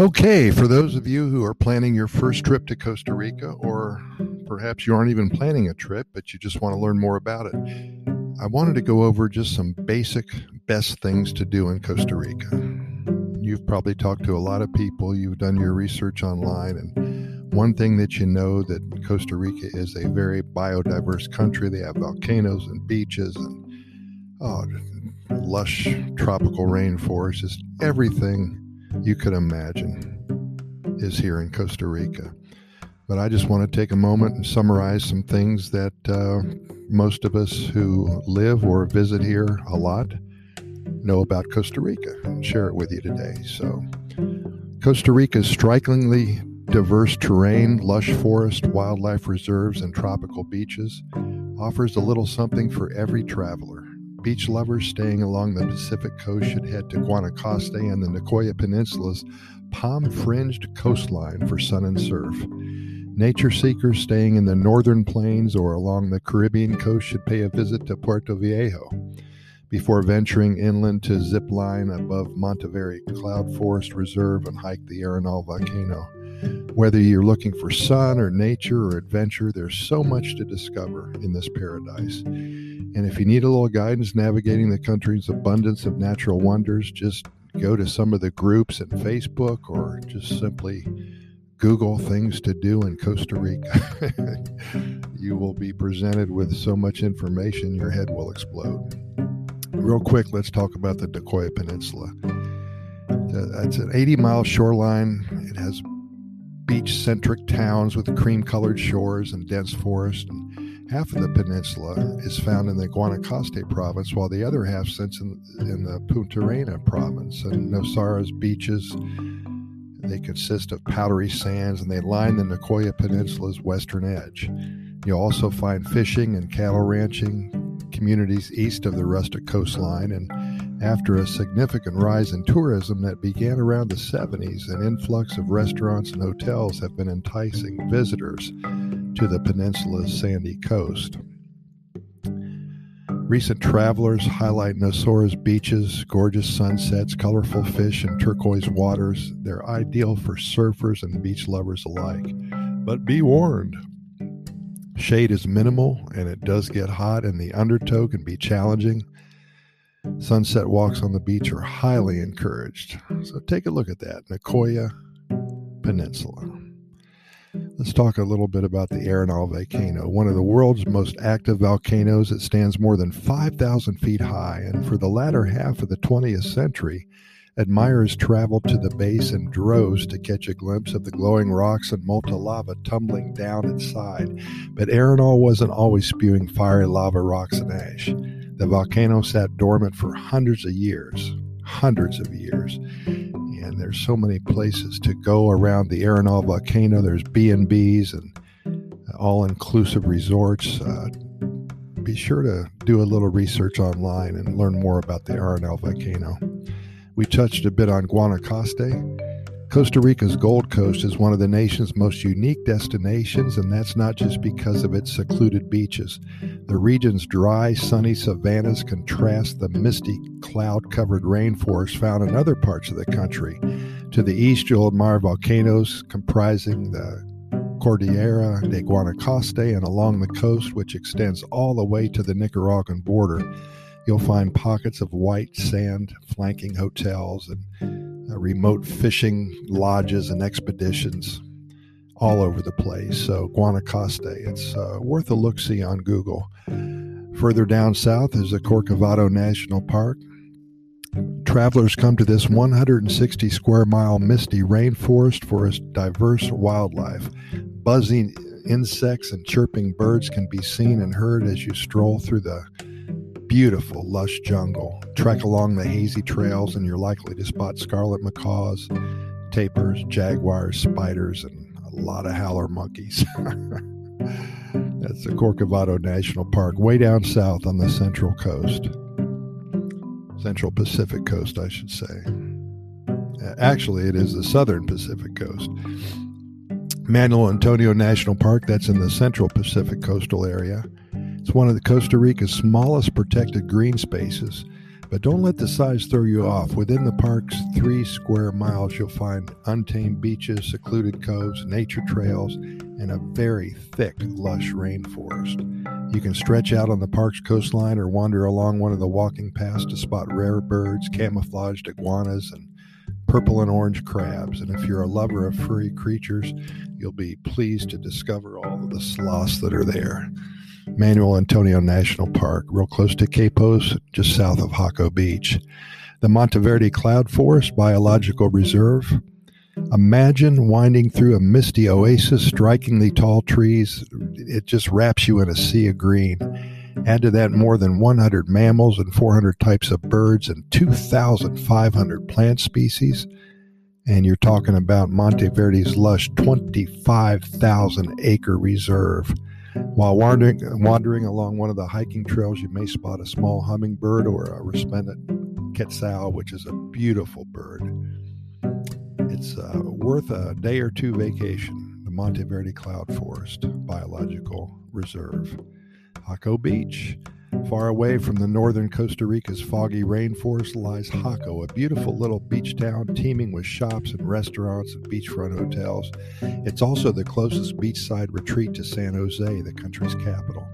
Okay, for those of you who are planning your first trip to Costa Rica, or perhaps you aren't even planning a trip, but you just want to learn more about it, I wanted to go over just some basic best things to do in Costa Rica. You've probably talked to a lot of people, you've done your research online, and one thing that you know that Costa Rica is a very biodiverse country. They have volcanoes and beaches and oh, lush tropical rainforests, just everything you could imagine is here in Costa Rica. But I just want to take a moment and summarize some things that uh, most of us who live or visit here a lot know about Costa Rica and share it with you today. So, Costa Rica's strikingly diverse terrain, lush forest, wildlife reserves, and tropical beaches offers a little something for every traveler. Beach lovers staying along the Pacific coast should head to Guanacaste and the Nicoya Peninsula's palm fringed coastline for sun and surf. Nature seekers staying in the northern plains or along the Caribbean coast should pay a visit to Puerto Viejo before venturing inland to zip line above Monteverde Cloud Forest Reserve and hike the Arenal volcano. Whether you're looking for sun or nature or adventure, there's so much to discover in this paradise. And if you need a little guidance navigating the country's abundance of natural wonders, just go to some of the groups in Facebook or just simply Google things to do in Costa Rica. you will be presented with so much information, your head will explode. Real quick, let's talk about the Nicoya Peninsula. Uh, it's an 80 mile shoreline. It has beach centric towns with cream colored shores and dense forest. And half of the peninsula is found in the Guanacaste province, while the other half sits in, in the Punta Arena province. And Nosara's beaches, they consist of powdery sands and they line the Nicoya Peninsula's western edge. You'll also find fishing and cattle ranching communities east of the rustic coastline and after a significant rise in tourism that began around the 70s, an influx of restaurants and hotels have been enticing visitors to the peninsula's sandy coast. Recent travelers highlight Nosara's beaches, gorgeous sunsets, colorful fish, and turquoise waters. They're ideal for surfers and beach lovers alike. But be warned, shade is minimal and it does get hot, and the undertow can be challenging. Sunset walks on the beach are highly encouraged. So take a look at that Nicoya Peninsula. Let's talk a little bit about the Arenal volcano, one of the world's most active volcanoes. It stands more than 5,000 feet high, and for the latter half of the 20th century, admirers traveled to the base in droves to catch a glimpse of the glowing rocks and molten lava tumbling down its side. But Arenal wasn't always spewing fiery lava rocks and ash. The volcano sat dormant for hundreds of years, hundreds of years. And there's so many places to go around the Arenal volcano. There's B&Bs and all-inclusive resorts. Uh, be sure to do a little research online and learn more about the Arenal volcano. We touched a bit on Guanacaste. Costa Rica's Gold Coast is one of the nation's most unique destinations, and that's not just because of its secluded beaches. The region's dry, sunny savannas contrast the misty, cloud covered rainforest found in other parts of the country. To the east, you'll admire volcanoes comprising the Cordillera de Guanacaste, and along the coast, which extends all the way to the Nicaraguan border, you'll find pockets of white sand flanking hotels and uh, remote fishing lodges and expeditions all over the place. So, Guanacaste, it's uh, worth a look see on Google. Further down south is the Corcovado National Park. Travelers come to this 160 square mile misty rainforest for its diverse wildlife. Buzzing insects and chirping birds can be seen and heard as you stroll through the beautiful, lush jungle. Trek along the hazy trails, and you're likely to spot scarlet macaws, tapirs, jaguars, spiders, and a lot of howler monkeys. That's the Corcovado National Park, way down south on the central coast. Central Pacific coast, I should say. Uh, actually, it is the southern Pacific coast. Manuel Antonio National Park, that's in the central Pacific coastal area. It's one of the Costa Rica's smallest protected green spaces, But don't let the size throw you off. Within the park's three square miles, you'll find untamed beaches, secluded coves, nature trails, and a very thick, lush rainforest. You can stretch out on the park's coastline or wander along one of the walking paths to spot rare birds, camouflaged iguanas, and purple and orange crabs. And if you're a lover of furry creatures, you'll be pleased to discover all of the sloths that are there. Manuel Antonio National Park, real close to Quepos, just south of Jaco Beach. The Monteverde Cloud Forest Biological Reserve. Imagine winding through a misty oasis, strikingly tall trees. It just wraps you in a sea of green. Add to that more than 100 mammals and 400 types of birds and 2,500 plant species. And you're talking about Monteverde's lush 25,000 acre reserve. While wandering, wandering along one of the hiking trails, you may spot a small hummingbird or a resplendent quetzal, which is a beautiful bird. It's uh, worth a day or two vacation. The Monteverde Cloud Forest Biological Reserve. Jaco Beach. Far away from the northern Costa Rica's foggy rainforest lies Jaco, a beautiful little beach town teeming with shops and restaurants and beachfront hotels. It's also the closest beachside retreat to San Jose, the country's capital.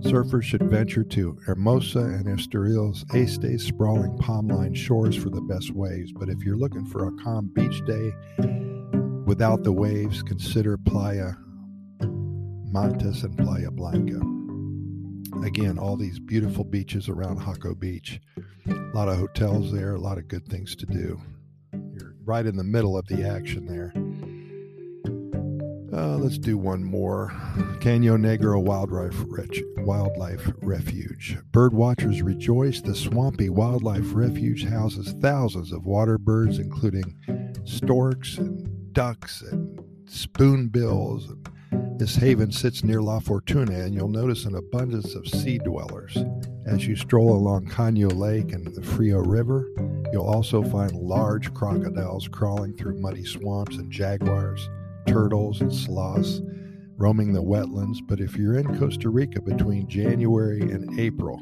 Surfers should venture to Hermosa and Esterillos Este's sprawling palm lined shores for the best waves. But if you're looking for a calm beach day without the waves, consider Playa Mantas and Playa Blanca again, all these beautiful beaches around Jaco Beach. A lot of hotels there, a lot of good things to do. You're right in the middle of the action there. Uh, let's do one more. Caño Negro Wildlife, Wildlife Refuge. Bird watchers rejoice. The swampy wildlife refuge houses thousands of water birds, including storks and ducks and spoonbills and this haven sits near La Fortuna, and you'll notice an abundance of sea dwellers. As you stroll along Caño Lake and the Frio River, you'll also find large crocodiles crawling through muddy swamps and jaguars, turtles, and sloths roaming the wetlands. But if you're in Costa Rica between January and April,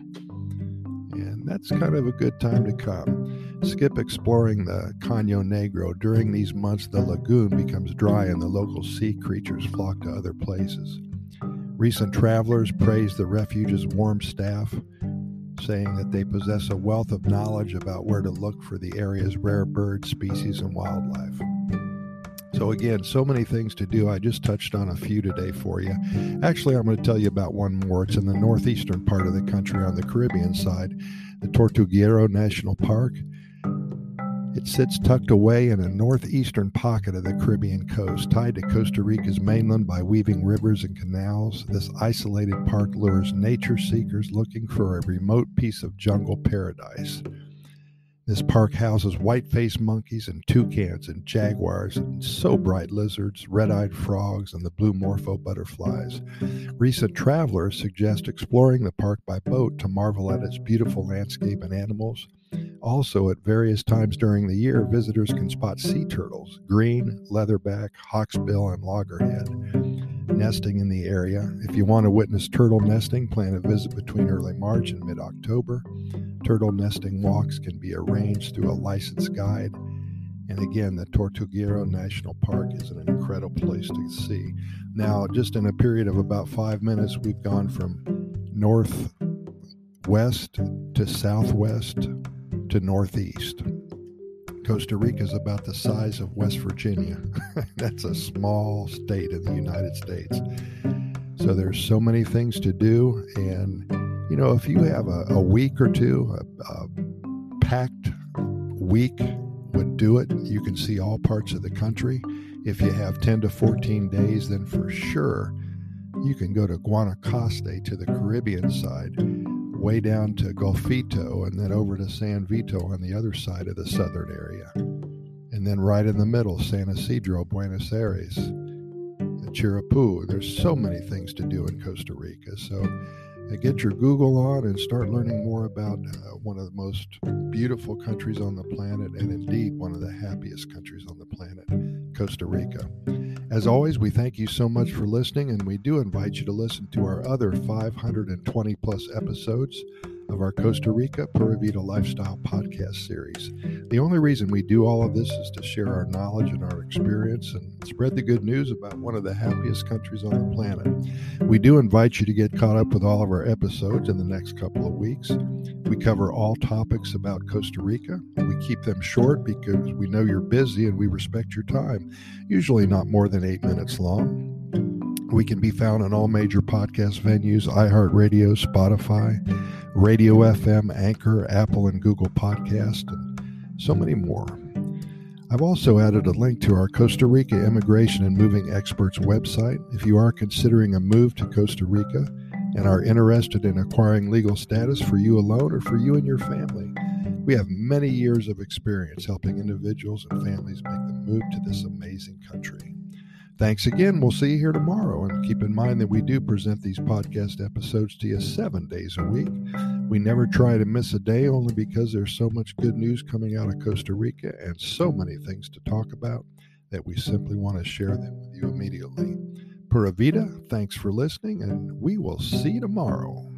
and that's kind of a good time to come. Skip exploring the Caño Negro. During these months, the lagoon becomes dry and the local sea creatures flock to other places. Recent travelers praise the refuge's warm staff, saying that they possess a wealth of knowledge about where to look for the area's rare bird species and wildlife. So, again, so many things to do. I just touched on a few today for you. Actually, I'm going to tell you about one more. It's in the northeastern part of the country on the Caribbean side, the Tortuguero National Park. It sits tucked away in a northeastern pocket of the Caribbean coast, tied to Costa Rica's mainland by weaving rivers and canals. This isolated park lures nature seekers looking for a remote piece of jungle paradise. This park houses white faced monkeys and toucans and jaguars and so bright lizards, red eyed frogs, and the blue morpho butterflies. Recent travelers suggest exploring the park by boat to marvel at its beautiful landscape and animals. Also, at various times mm-hmm. during the year, visitors can spot sea turtles, green, leatherback, hawksbill, and loggerhead nesting in the area. If you want to witness turtle nesting, plan a visit between early March and mid October. Turtle nesting walks can be arranged through a licensed guide. And again, the Tortuguero National Park is an incredible place to see. Now, just in a period of about five minutes, we've gone from northwest to southwest to northeast. Costa Rica is about the size of West Virginia. That's a small state in the United States. So there's so many things to do. And, you know, if you have a, a week or two, a, a packed week would do it. You can see all parts of the country. If you have 10 to 14 days, then for sure you can go to Guanacaste to the Caribbean side way down to Golfito and then over to San Vito on the other side of the southern area. And then right in the middle, San Isidro, Buenos Aires, Chirripó. There's so many things to do in Costa Rica. So uh, get your Google on and start learning more about uh, one of the most beautiful countries on the planet and indeed one of the happiest countries on the planet, Costa Rica. As always, we thank you so much for listening, and we do invite you to listen to our other 520 plus episodes of our Costa Rica Pura Vida Lifestyle podcast series. The only reason we do all of this is to share our knowledge and our experience and spread the good news about one of the happiest countries on the planet. We do invite you to get caught up with all of our episodes in the next couple of weeks. We cover all topics about Costa Rica. We keep them short because we know you're busy and we respect your time, usually not more than eight minutes long. We can be found on all major podcast venues iHeartRadio, Spotify, Radio FM, Anchor, Apple, and Google Podcast, and so many more. I've also added a link to our Costa Rica Immigration and Moving Experts website. If you are considering a move to Costa Rica and are interested in acquiring legal status for you alone or for you and your family, we have many years of experience helping individuals and families make the move to this amazing country. Thanks again. We'll see you here tomorrow. And keep in mind that we do present these podcast episodes to you seven days a week. We never try to miss a day only because there's so much good news coming out of Costa Rica and so many things to talk about that we simply want to share them with you immediately. Pura Vida, thanks for listening, and we will see you tomorrow.